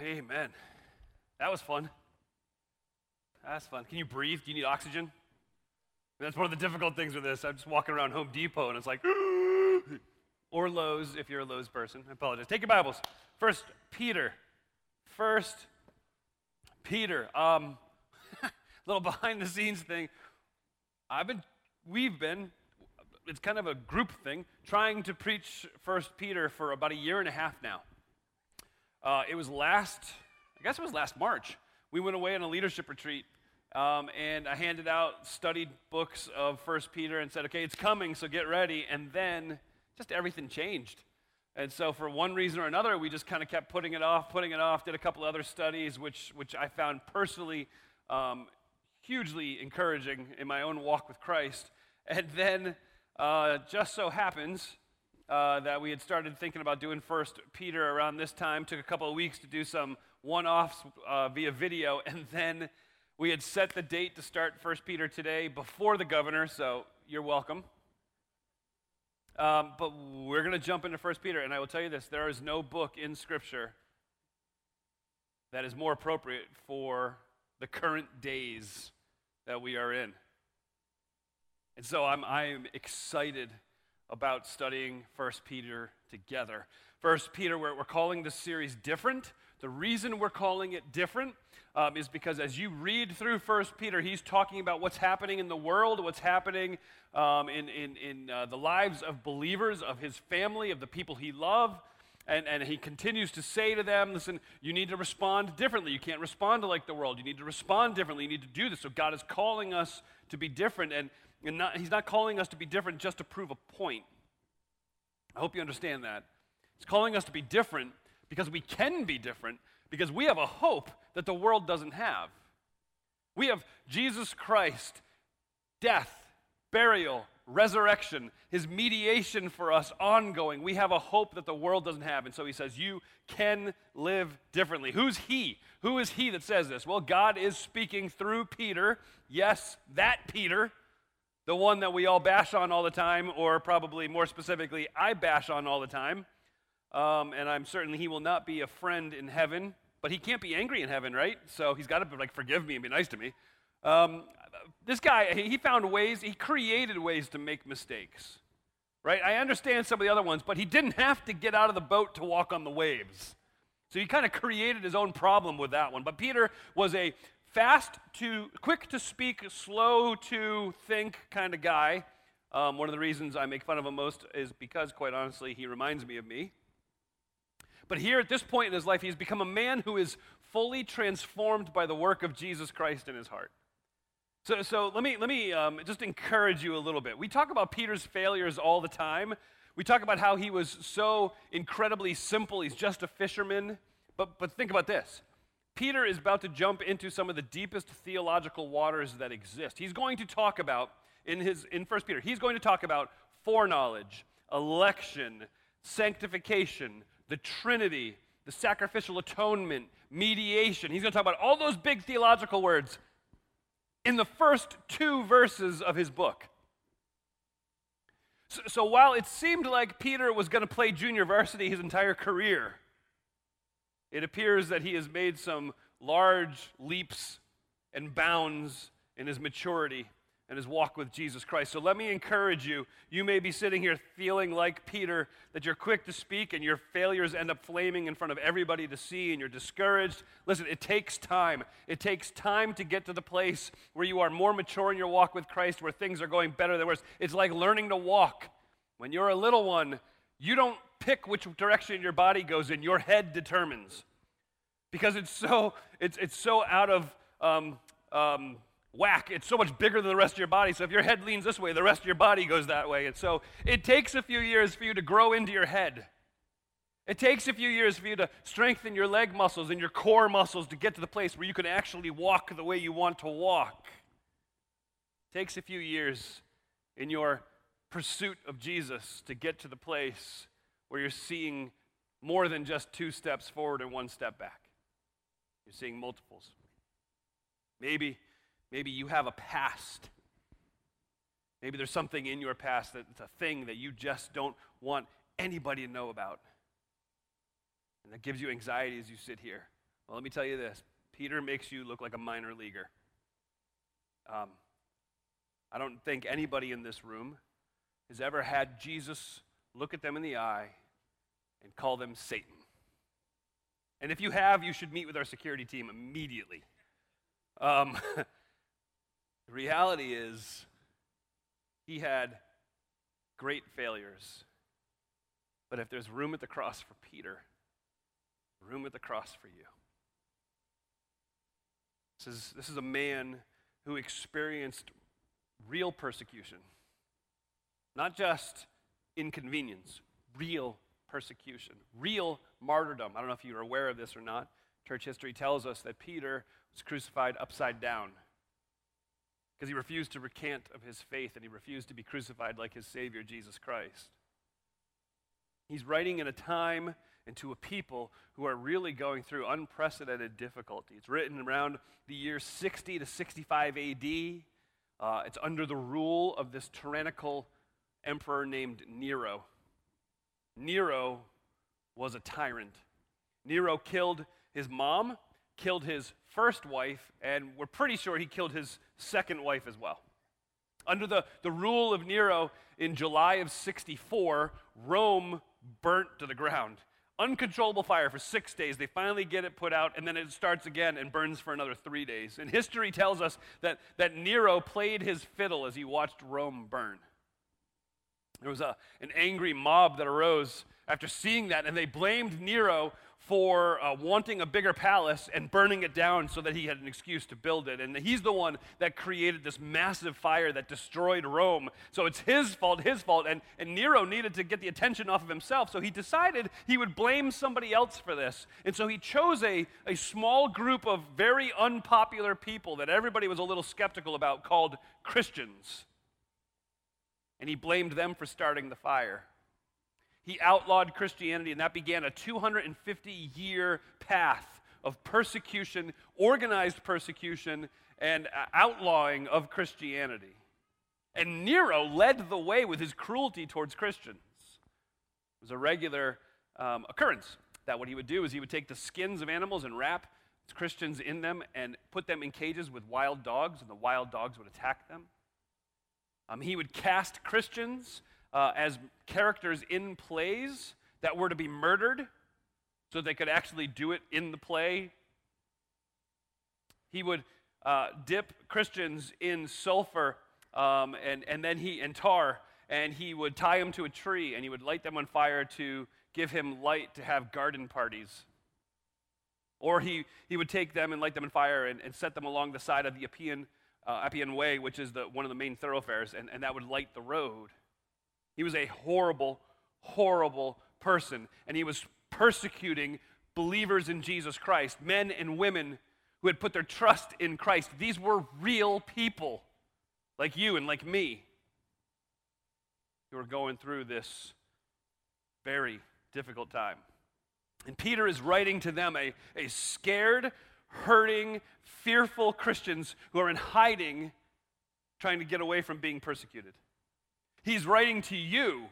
amen. That was fun. That's fun. Can you breathe? Do you need oxygen? That's one of the difficult things with this. I'm just walking around Home Depot and it's like, or Lowe's if you're a Lowe's person. I apologize. Take your Bibles. First Peter. First Peter. Um, little behind the scenes thing. I've been, we've been, it's kind of a group thing, trying to preach First Peter for about a year and a half now. Uh, it was last, I guess it was last March. We went away on a leadership retreat, um, and I handed out studied books of First Peter and said, "Okay, it's coming, so get ready." And then just everything changed. And so, for one reason or another, we just kind of kept putting it off, putting it off. Did a couple other studies, which which I found personally um, hugely encouraging in my own walk with Christ. And then, uh, just so happens uh, that we had started thinking about doing First Peter around this time. Took a couple of weeks to do some one-offs uh, via video, and then we had set the date to start First Peter today before the governor. So you're welcome. Um, but we're going to jump into First Peter, and I will tell you this: there is no book in Scripture that is more appropriate for the current days that we are in. And so I'm, I'm excited about studying First Peter together. First Peter, we're, we're calling this series different. The reason we're calling it different um, is because as you read through First Peter, he's talking about what's happening in the world, what's happening um, in, in, in uh, the lives of believers, of his family, of the people he loved. And, and he continues to say to them, listen, you need to respond differently. You can't respond like the world. You need to respond differently. You need to do this. So God is calling us to be different. And, and not, he's not calling us to be different just to prove a point. I hope you understand that. He's calling us to be different because we can be different, because we have a hope that the world doesn't have. We have Jesus Christ, death, burial, resurrection, his mediation for us ongoing. We have a hope that the world doesn't have. And so he says, You can live differently. Who's he? Who is he that says this? Well, God is speaking through Peter. Yes, that Peter, the one that we all bash on all the time, or probably more specifically, I bash on all the time. Um, and I'm certain he will not be a friend in heaven, but he can't be angry in heaven, right? So he's got to like forgive me and be nice to me. Um, this guy, he found ways, he created ways to make mistakes, right? I understand some of the other ones, but he didn't have to get out of the boat to walk on the waves. So he kind of created his own problem with that one. But Peter was a fast to, quick to speak, slow to think kind of guy. Um, one of the reasons I make fun of him most is because, quite honestly, he reminds me of me. But here at this point in his life, he's become a man who is fully transformed by the work of Jesus Christ in his heart. So, so let me, let me um, just encourage you a little bit. We talk about Peter's failures all the time. We talk about how he was so incredibly simple. He's just a fisherman. But, but think about this Peter is about to jump into some of the deepest theological waters that exist. He's going to talk about, in, his, in 1 Peter, he's going to talk about foreknowledge, election, sanctification, the Trinity, the sacrificial atonement, mediation. He's going to talk about all those big theological words in the first two verses of his book. So, so while it seemed like Peter was going to play junior varsity his entire career, it appears that he has made some large leaps and bounds in his maturity and his walk with Jesus Christ. So let me encourage you. You may be sitting here feeling like Peter, that you're quick to speak and your failures end up flaming in front of everybody to see and you're discouraged. Listen, it takes time. It takes time to get to the place where you are more mature in your walk with Christ, where things are going better than worse. It's like learning to walk. When you're a little one, you don't pick which direction your body goes in, your head determines. Because it's so, it's, it's so out of. Um, um, whack. It's so much bigger than the rest of your body. So if your head leans this way, the rest of your body goes that way. And so it takes a few years for you to grow into your head. It takes a few years for you to strengthen your leg muscles and your core muscles to get to the place where you can actually walk the way you want to walk. It takes a few years in your pursuit of Jesus to get to the place where you're seeing more than just two steps forward and one step back. You're seeing multiples. Maybe Maybe you have a past. Maybe there's something in your past that's a thing that you just don't want anybody to know about. And that gives you anxiety as you sit here. Well, let me tell you this Peter makes you look like a minor leaguer. Um, I don't think anybody in this room has ever had Jesus look at them in the eye and call them Satan. And if you have, you should meet with our security team immediately. Um, the reality is, he had great failures. But if there's room at the cross for Peter, room at the cross for you. This is, this is a man who experienced real persecution, not just inconvenience, real persecution, real martyrdom. I don't know if you're aware of this or not. Church history tells us that Peter was crucified upside down because he refused to recant of his faith and he refused to be crucified like his Savior, Jesus Christ. He's writing in a time and to a people who are really going through unprecedented difficulty. It's written around the year 60 to 65 AD. Uh, it's under the rule of this tyrannical emperor named Nero. Nero was a tyrant. Nero killed his mom, killed his first wife, and we're pretty sure he killed his second wife as well. Under the, the rule of Nero in July of 64, Rome burnt to the ground. Uncontrollable fire for six days. They finally get it put out, and then it starts again and burns for another three days. And history tells us that, that Nero played his fiddle as he watched Rome burn. There was a, an angry mob that arose after seeing that, and they blamed Nero for uh, wanting a bigger palace and burning it down so that he had an excuse to build it. And he's the one that created this massive fire that destroyed Rome. So it's his fault, his fault. And, and Nero needed to get the attention off of himself. So he decided he would blame somebody else for this. And so he chose a, a small group of very unpopular people that everybody was a little skeptical about called Christians. And he blamed them for starting the fire he outlawed Christianity, and that began a 250 year path of persecution, organized persecution, and outlawing of Christianity. And Nero led the way with his cruelty towards Christians. It was a regular um, occurrence that what he would do is he would take the skins of animals and wrap Christians in them and put them in cages with wild dogs, and the wild dogs would attack them. Um, he would cast Christians uh, as characters in plays that were to be murdered so they could actually do it in the play. He would uh, dip Christians in sulfur um, and, and then he and tar, and he would tie them to a tree and he would light them on fire to give him light to have garden parties. Or he, he would take them and light them on fire and, and set them along the side of the Appian, uh, Appian Way, which is the, one of the main thoroughfares, and, and that would light the road. He was a horrible, horrible person, and he was persecuting believers in Jesus Christ, men and women who had put their trust in Christ. These were real people, like you and like me, who were going through this very difficult time. And Peter is writing to them, a, a scared, hurting, fearful Christians who are in hiding, trying to get away from being persecuted. He's writing to you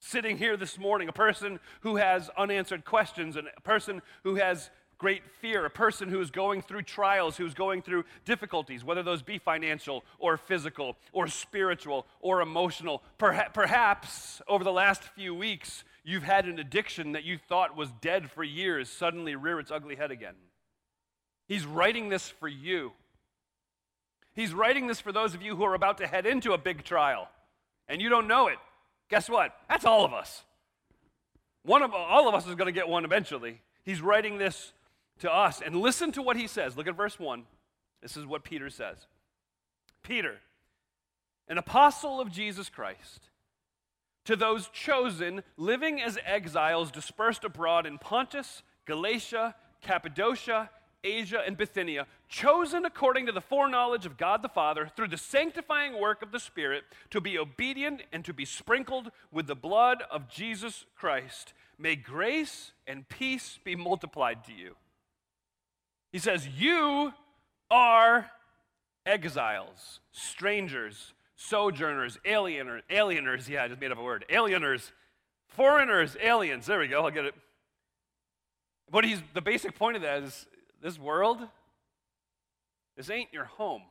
sitting here this morning, a person who has unanswered questions, and a person who has great fear, a person who is going through trials, who's going through difficulties, whether those be financial or physical or spiritual or emotional. Perha- perhaps over the last few weeks, you've had an addiction that you thought was dead for years suddenly rear its ugly head again. He's writing this for you. He's writing this for those of you who are about to head into a big trial and you don't know it, guess what? That's all of us. One of all of us is going to get one eventually. He's writing this to us. And listen to what he says. Look at verse 1. This is what Peter says. Peter, an apostle of Jesus Christ, to those chosen living as exiles dispersed abroad in Pontus, Galatia, Cappadocia, Asia, and Bithynia, chosen according to the foreknowledge of God the Father through the sanctifying work of the Spirit to be obedient and to be sprinkled with the blood of Jesus Christ. May grace and peace be multiplied to you. He says, You are exiles, strangers, sojourners, alieners, alieners. Yeah, I just made up a word. Alieners, foreigners, aliens. There we go, I'll get it But he's, the basic point of that is this world, this ain't your home.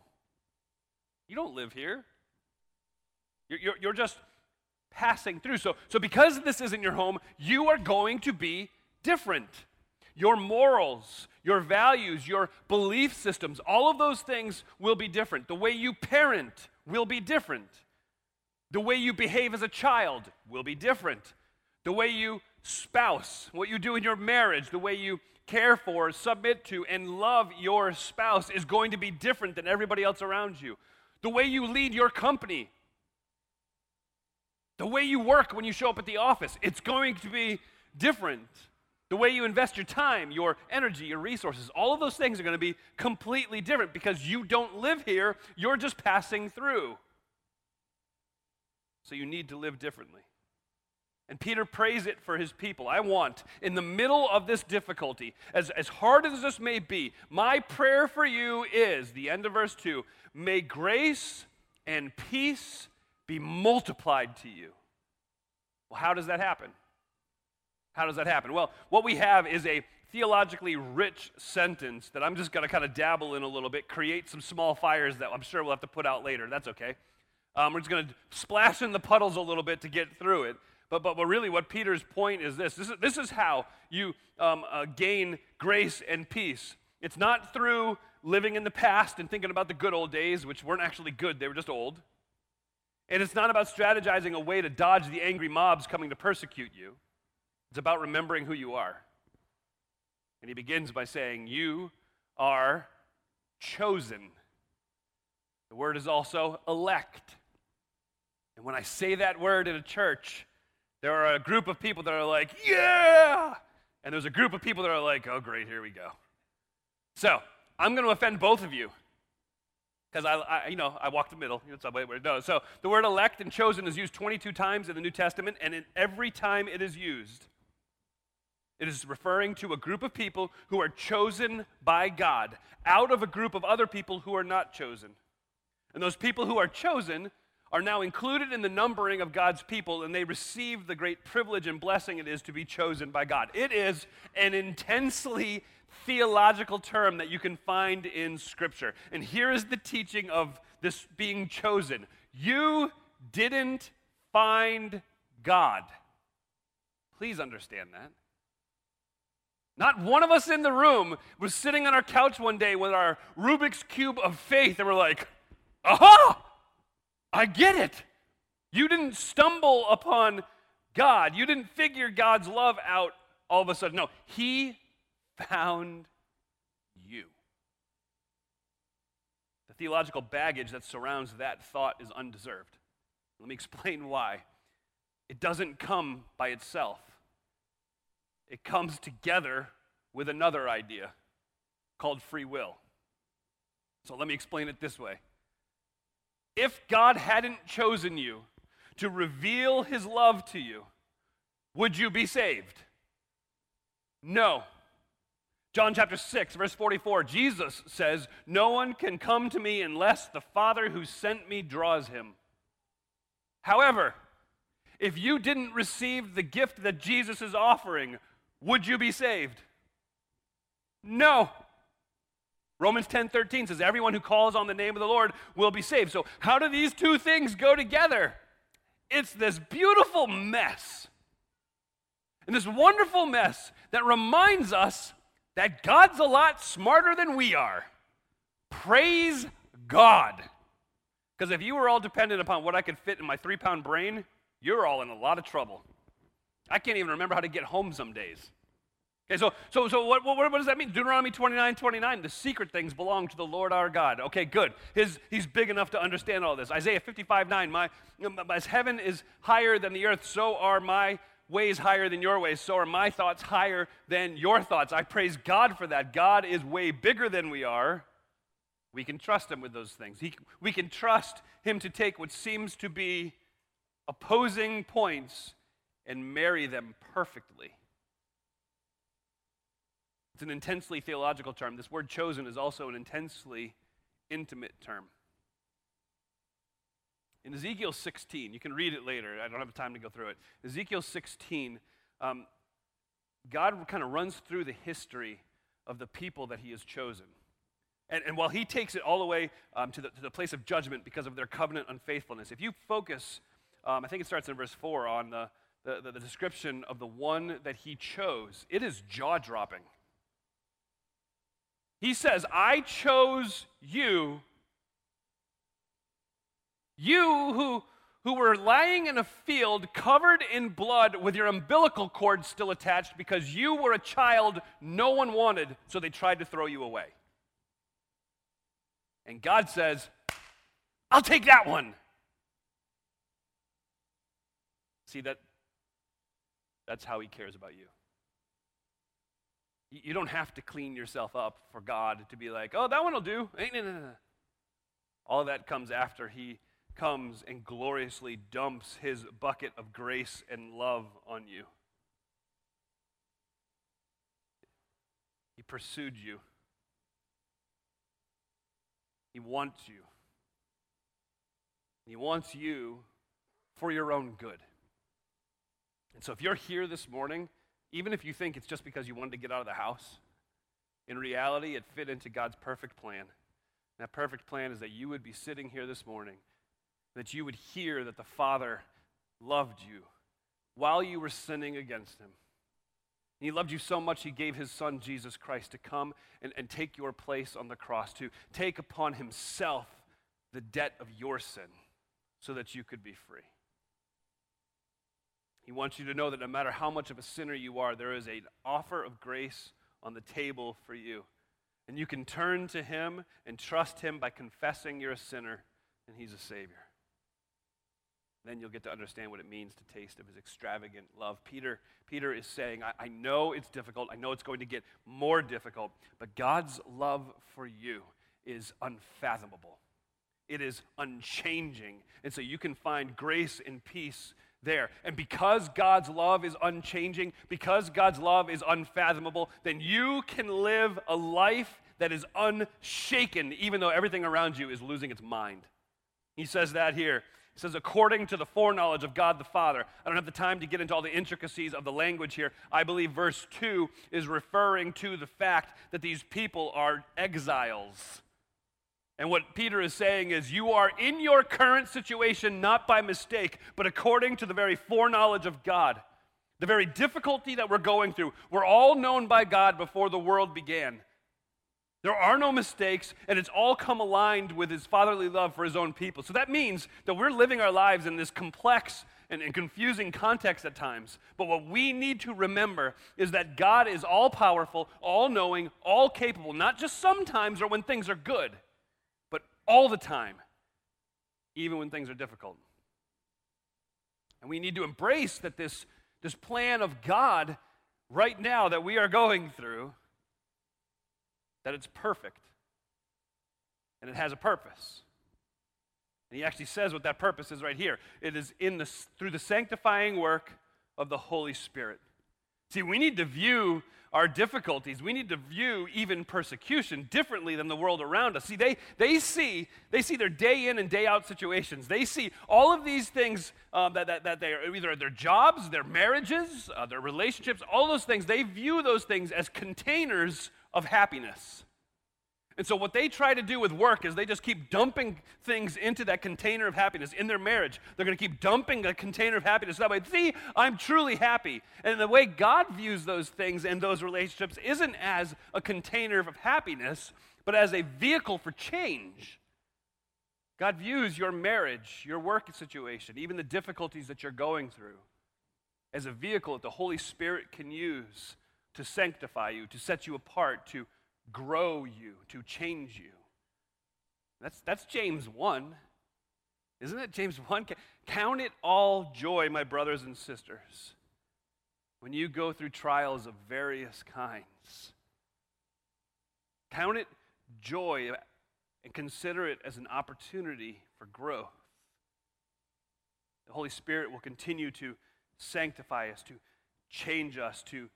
You don't live here. You're, you're, you're just passing through. So, so, because this isn't your home, you are going to be different. Your morals, your values, your belief systems, all of those things will be different. The way you parent will be different. The way you behave as a child will be different. The way you spouse, what you do in your marriage, the way you care for, submit to, and love your spouse is going to be different than everybody else around you. The way you lead your company, the way you work when you show up at the office, it's going to be different. The way you invest your time, your energy, your resources, all of those things are going to be completely different because you don't live here, you're just passing through. So you need to live differently. And Peter prays it for his people. I want, in the middle of this difficulty, as, as hard as this may be, my prayer for you is the end of verse 2 may grace and peace be multiplied to you. Well, how does that happen? How does that happen? Well, what we have is a theologically rich sentence that I'm just going to kind of dabble in a little bit, create some small fires that I'm sure we'll have to put out later. That's okay. Um, we're just going to splash in the puddles a little bit to get through it. But, but, but really, what Peter's point is this this is, this is how you um, uh, gain grace and peace. It's not through living in the past and thinking about the good old days, which weren't actually good, they were just old. And it's not about strategizing a way to dodge the angry mobs coming to persecute you. It's about remembering who you are. And he begins by saying, You are chosen. The word is also elect. And when I say that word in a church, there are a group of people that are like, Yeah! And there's a group of people that are like, Oh, great, here we go. So, I'm going to offend both of you because I, I, you know, I walk the middle. That's the way it goes. So the word elect and chosen is used 22 times in the New Testament, and in every time it is used, it is referring to a group of people who are chosen by God out of a group of other people who are not chosen. And those people who are chosen are now included in the numbering of God's people, and they receive the great privilege and blessing it is to be chosen by God. It is an intensely theological term that you can find in Scripture. And here is the teaching of this being chosen you didn't find God. Please understand that. Not one of us in the room was sitting on our couch one day with our Rubik's Cube of faith and we're like, aha, I get it. You didn't stumble upon God. You didn't figure God's love out all of a sudden. No, He found you. The theological baggage that surrounds that thought is undeserved. Let me explain why. It doesn't come by itself it comes together with another idea called free will. So let me explain it this way. If God hadn't chosen you to reveal his love to you, would you be saved? No. John chapter 6, verse 44, Jesus says, No one can come to me unless the Father who sent me draws him. However, if you didn't receive the gift that Jesus is offering, would you be saved? No. Romans 10 13 says, Everyone who calls on the name of the Lord will be saved. So, how do these two things go together? It's this beautiful mess. And this wonderful mess that reminds us that God's a lot smarter than we are. Praise God. Because if you were all dependent upon what I could fit in my three pound brain, you're all in a lot of trouble. I can't even remember how to get home some days. Okay, so, so, so what, what, what does that mean? Deuteronomy 29 29, the secret things belong to the Lord our God. Okay, good. His, he's big enough to understand all this. Isaiah 55 9, my, um, as heaven is higher than the earth, so are my ways higher than your ways, so are my thoughts higher than your thoughts. I praise God for that. God is way bigger than we are. We can trust Him with those things. He, we can trust Him to take what seems to be opposing points and marry them perfectly. It's an intensely theological term. This word chosen is also an intensely intimate term. In Ezekiel 16, you can read it later. I don't have time to go through it. Ezekiel 16, um, God kind of runs through the history of the people that he has chosen. And, and while he takes it all the way um, to, the, to the place of judgment because of their covenant unfaithfulness, if you focus, um, I think it starts in verse 4 on the, the, the, description of the one that he chose, it is jaw dropping. He says, I chose you, you who, who were lying in a field covered in blood with your umbilical cord still attached because you were a child no one wanted, so they tried to throw you away. And God says, I'll take that one. See that that's how he cares about you. You don't have to clean yourself up for God to be like, oh, that one will do. All that comes after he comes and gloriously dumps his bucket of grace and love on you. He pursued you. He wants you. He wants you for your own good. And so if you're here this morning, even if you think it's just because you wanted to get out of the house, in reality, it fit into God's perfect plan. And that perfect plan is that you would be sitting here this morning, that you would hear that the Father loved you while you were sinning against Him. And He loved you so much, He gave His Son, Jesus Christ, to come and, and take your place on the cross, to take upon Himself the debt of your sin so that you could be free. He wants you to know that no matter how much of a sinner you are, there is an offer of grace on the table for you. And you can turn to Him and trust Him by confessing you're a sinner and He's a Savior. Then you'll get to understand what it means to taste of His extravagant love. Peter, Peter is saying, I, I know it's difficult. I know it's going to get more difficult, but God's love for you is unfathomable. It is unchanging. And so you can find grace and peace there. And because God's love is unchanging, because God's love is unfathomable, then you can live a life that is unshaken, even though everything around you is losing its mind. He says that here. He says, according to the foreknowledge of God the Father. I don't have the time to get into all the intricacies of the language here. I believe verse 2 is referring to the fact that these people are exiles. And what Peter is saying is, you are in your current situation not by mistake, but according to the very foreknowledge of God. The very difficulty that we're going through, we're all known by God before the world began. There are no mistakes, and it's all come aligned with his fatherly love for his own people. So that means that we're living our lives in this complex and, and confusing context at times. But what we need to remember is that God is all powerful, all knowing, all capable, not just sometimes or when things are good all the time, even when things are difficult. And we need to embrace that this, this plan of God right now that we are going through, that it's perfect and it has a purpose. And he actually says what that purpose is right here. It is in the, through the sanctifying work of the Holy Spirit. See, we need to view our difficulties. We need to view even persecution differently than the world around us. See, they, they see they see their day in and day out situations. They see all of these things um, that, that, that they are either their jobs, their marriages, uh, their relationships, all those things. They view those things as containers of happiness. And so, what they try to do with work is they just keep dumping things into that container of happiness. In their marriage, they're going to keep dumping a container of happiness. That way, see, I'm truly happy. And the way God views those things and those relationships isn't as a container of happiness, but as a vehicle for change. God views your marriage, your work situation, even the difficulties that you're going through, as a vehicle that the Holy Spirit can use to sanctify you, to set you apart, to grow you, to change you. That's, that's James 1. Isn't it? James 1. Count it all joy, my brothers and sisters, when you go through trials of various kinds. Count it joy and consider it as an opportunity for growth. The Holy Spirit will continue to sanctify us, to change us, to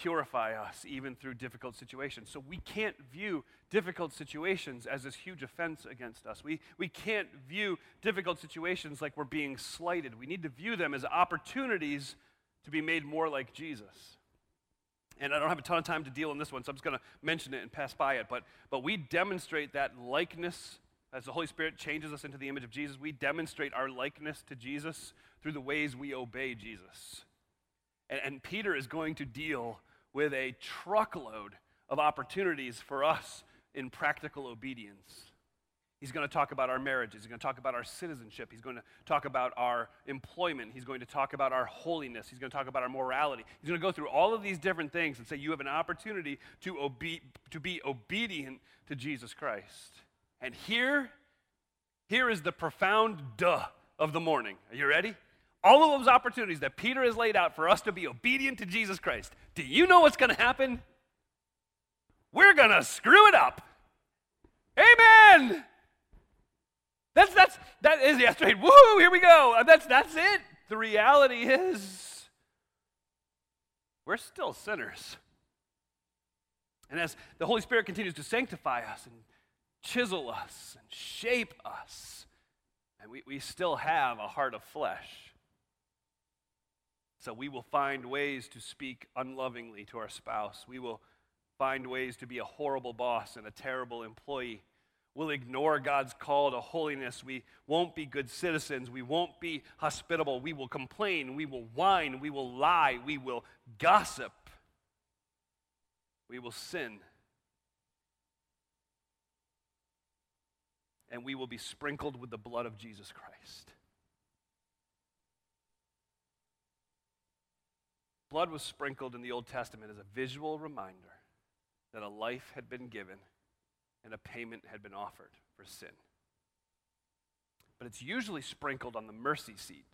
purify us even through difficult situations. So we can't view difficult situations as this huge offense against us. We, we can't view difficult situations like we're being slighted. We need to view them as opportunities to be made more like Jesus. And I don't have a ton of time to deal in this one, so I'm just going to mention it and pass by it. But, but we demonstrate that likeness as the Holy Spirit changes us into the image of Jesus. We demonstrate our likeness to Jesus through the ways we obey Jesus. And, and Peter is going to deal with a truckload of opportunities for us in practical obedience. He's going to talk about our marriages. He's going to talk about our citizenship. He's going to talk about our employment. He's going to talk about our holiness. He's going to talk about our morality. He's going to go through all of these different things and say you have an opportunity to, obe- to be obedient to Jesus Christ. And here, here is the profound duh of the morning. Are you ready? All of those opportunities that Peter has laid out for us to be obedient to Jesus Christ. Do you know what's going to happen? We're going to screw it up. Amen. That's that's that is yeah, straight. Woo, here we go. Uh, that's that's it. The reality is we're still sinners. And as the Holy Spirit continues to sanctify us and chisel us and shape us, and we, we still have a heart of flesh. So we will find ways to speak unlovingly to our spouse. We will find ways to be a horrible boss and a terrible employee. We'll ignore God's call to holiness. We won't be good citizens. We won't be hospitable. We will complain. We will whine. We will lie. We will gossip. We will sin. And we will be sprinkled with the blood of Jesus Christ. Blood was sprinkled in the Old Testament as a visual reminder that a life had been given and a payment had been offered for sin. But it's usually sprinkled on the mercy seat.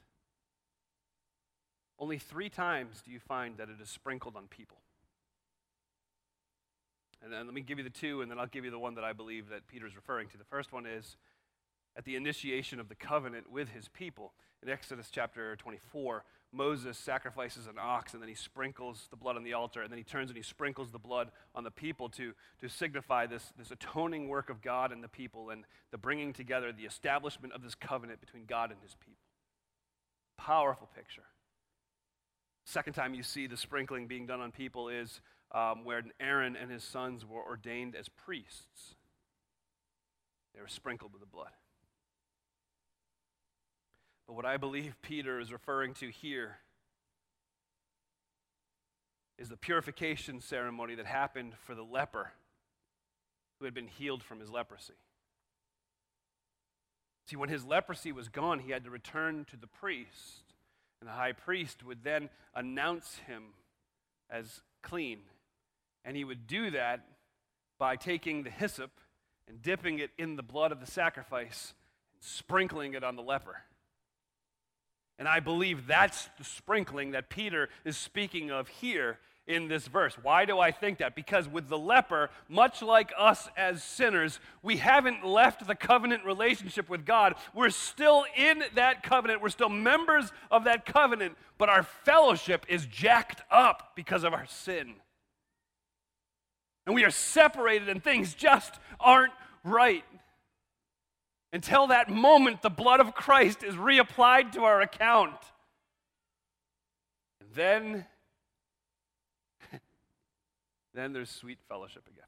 Only three times do you find that it is sprinkled on people. And then let me give you the two, and then I'll give you the one that I believe that Peter's referring to. The first one is at the initiation of the covenant with his people. In Exodus chapter 24, Moses sacrifices an ox and then he sprinkles the blood on the altar and then he turns and he sprinkles the blood on the people to, to signify this, this atoning work of God and the people and the bringing together, the establishment of this covenant between God and his people. Powerful picture. Second time you see the sprinkling being done on people is um, where Aaron and his sons were ordained as priests. They were sprinkled with the blood. But what I believe Peter is referring to here is the purification ceremony that happened for the leper who had been healed from his leprosy. See, when his leprosy was gone, he had to return to the priest, and the high priest would then announce him as clean. And he would do that by taking the hyssop and dipping it in the blood of the sacrifice and sprinkling it on the leper. And I believe that's the sprinkling that Peter is speaking of here in this verse. Why do I think that? Because with the leper, much like us as sinners, we haven't left the covenant relationship with God. We're still in that covenant, we're still members of that covenant, but our fellowship is jacked up because of our sin. And we are separated, and things just aren't right. Until that moment, the blood of Christ is reapplied to our account. And then, then there's sweet fellowship again.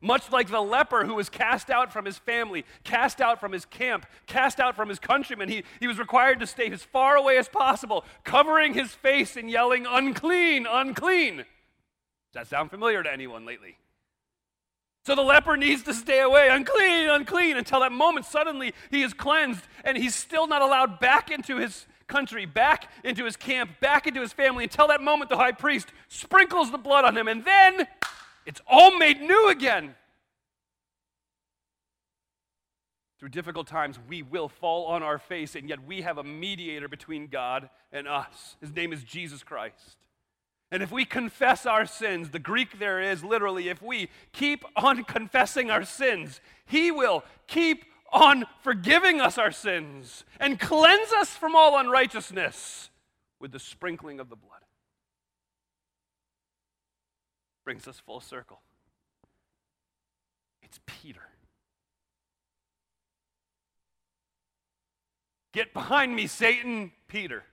Much like the leper who was cast out from his family, cast out from his camp, cast out from his countrymen, he, he was required to stay as far away as possible, covering his face and yelling, Unclean, unclean. Does that sound familiar to anyone lately? So the leper needs to stay away, unclean, unclean, until that moment suddenly he is cleansed and he's still not allowed back into his country, back into his camp, back into his family until that moment the high priest sprinkles the blood on him and then it's all made new again. Through difficult times, we will fall on our face, and yet we have a mediator between God and us. His name is Jesus Christ. And if we confess our sins, the Greek there is literally, if we keep on confessing our sins, He will keep on forgiving us our sins and cleanse us from all unrighteousness with the sprinkling of the blood. Brings us full circle. It's Peter. Get behind me, Satan, Peter.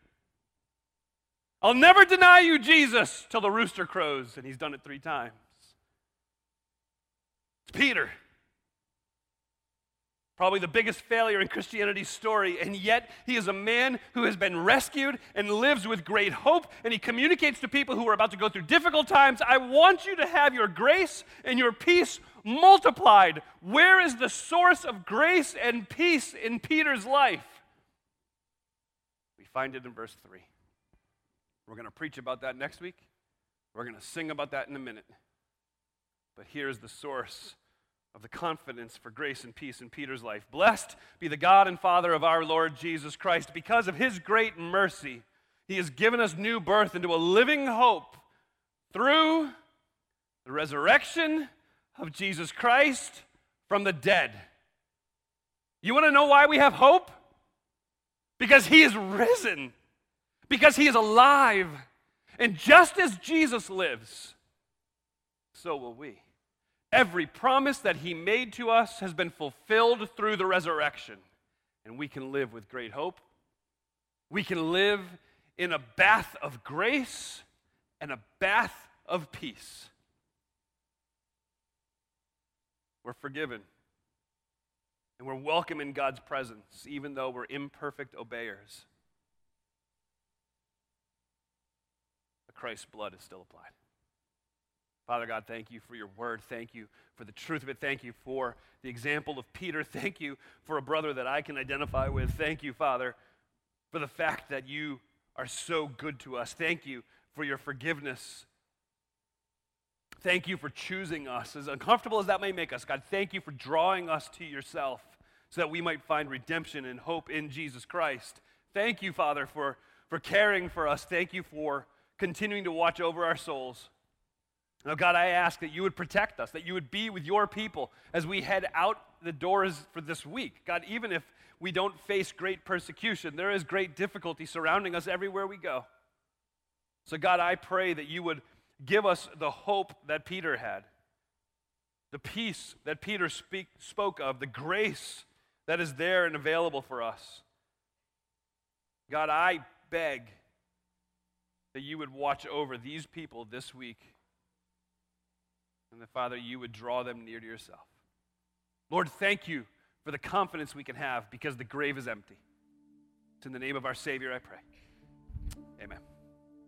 I'll never deny you, Jesus, till the rooster crows. And he's done it three times. It's Peter. Probably the biggest failure in Christianity's story, and yet he is a man who has been rescued and lives with great hope, and he communicates to people who are about to go through difficult times I want you to have your grace and your peace multiplied. Where is the source of grace and peace in Peter's life? We find it in verse 3. We're going to preach about that next week. We're going to sing about that in a minute. But here's the source of the confidence for grace and peace in Peter's life. Blessed be the God and Father of our Lord Jesus Christ. Because of his great mercy, he has given us new birth into a living hope through the resurrection of Jesus Christ from the dead. You want to know why we have hope? Because he is risen, because he is alive. And just as Jesus lives, so will we. Every promise that he made to us has been fulfilled through the resurrection. And we can live with great hope. We can live in a bath of grace and a bath of peace. We're forgiven. And we're welcome in God's presence, even though we're imperfect obeyers. Christ's blood is still applied. Father God, thank you for your word. Thank you for the truth of it. Thank you for the example of Peter. Thank you for a brother that I can identify with. Thank you, Father, for the fact that you are so good to us. Thank you for your forgiveness. Thank you for choosing us. As uncomfortable as that may make us, God, thank you for drawing us to yourself so that we might find redemption and hope in Jesus Christ. Thank you, Father, for, for caring for us. Thank you for continuing to watch over our souls. Now, God, I ask that you would protect us, that you would be with your people as we head out the doors for this week. God, even if we don't face great persecution, there is great difficulty surrounding us everywhere we go. So, God, I pray that you would give us the hope that Peter had, the peace that Peter speak, spoke of, the grace that is there and available for us. God, I beg that you would watch over these people this week and that, Father, you would draw them near to yourself. Lord, thank you for the confidence we can have because the grave is empty. It's in the name of our Savior I pray.